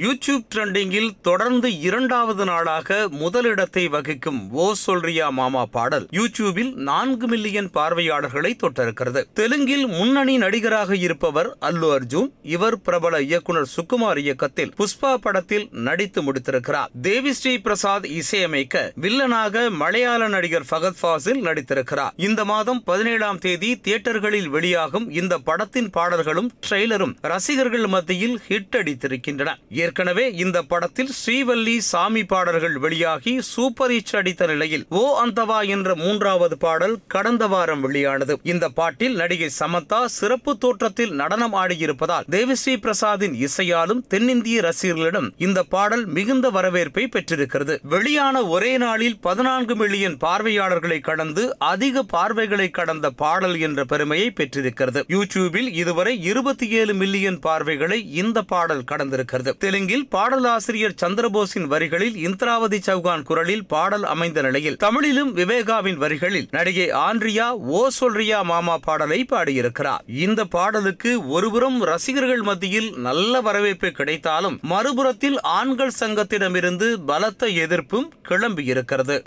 YouTube ட்ரெண்டிங்கில் தொடர்ந்து இரண்டாவது நாளாக முதலிடத்தை வகிக்கும் ஓ சொல்றியா மாமா பாடல் யூடியூபில் நான்கு மில்லியன் பார்வையாளர்களை தொட்டிருக்கிறது. தெலுங்கில் முன்னணி நடிகராக இருப்பவர் அல்லு அர்ஜுன் இவர் பிரபல இயக்குனர் சுகுமார் இயக்கத்தில் புஷ்பா படத்தில் நடித்து முடித்திருக்கிறார். தேவிஸ்ரீ பிரசாத் இசையமைக்க வில்லனாக மலையாள நடிகர் ஃபகத் ஃபாசில் நடித்திருக்கிறார். இந்த மாதம் பதினேழாம் தேதி தியேட்டர்களில் வெளியாகும் இந்த படத்தின் பாடல்களும் ட்ரெய்லரும் ரசிகர்கள் மத்தியில் ஹிட் அடித்திருக்கின்றன. ஏற்கனவே இந்த படத்தில் ஸ்ரீவல்லி சாமி பாடல்கள் வெளியாகி சூப்பர் ஹிட் அடித்த நிலையில் ஓ அந்தவா என்ற மூன்றாவது பாடல் கடந்த வாரம் வெளியானது. இந்த பாட்டில் நடிகை சமந்தா சிறப்பு தோற்றத்தில் நடனம் ஆடியிருப்பதால் தேவிஸ்ரீ பிரசாதின் இசையாலும் தென்னிந்திய ரசிகர்களிடம் இந்த பாடல் மிகுந்த வரவேற்பை பெற்றிருக்கிறது. வெளியான ஒரே நாளில் பதினான்கு மில்லியன் பார்வையாளர்களை கடந்து அதிக பார்வைகளை கடந்த பாடல் என்ற பெருமையை பெற்றிருக்கிறது. யூடியூபில் இதுவரை இருபத்தி ஏழு மில்லியன் பார்வைகளை இந்த பாடல் கடந்திருக்கிறது. தெலுங்கில் பாடலாசிரியர் சந்திரபோஸின் வரிகளில் இந்திராவதி சௌகான் குரலில் பாடல் அமைந்த நிலையில் தமிழிலும் விவேகாவின் வரிகளில் நடிகை ஆண்ட்ரியா ஓ சொல்றியா மாமா பாடலை பாடியிருக்கிறார். இந்த பாடலுக்கு ஒருபுறம் ரசிகர்கள் மத்தியில் நல்ல வரவேற்பு கிடைத்தாலும் மறுபுறத்தில் ஆண்கள் சங்கத்திடமிருந்து பலத்த எதிர்ப்பும் கிளம்பியிருக்கிறது.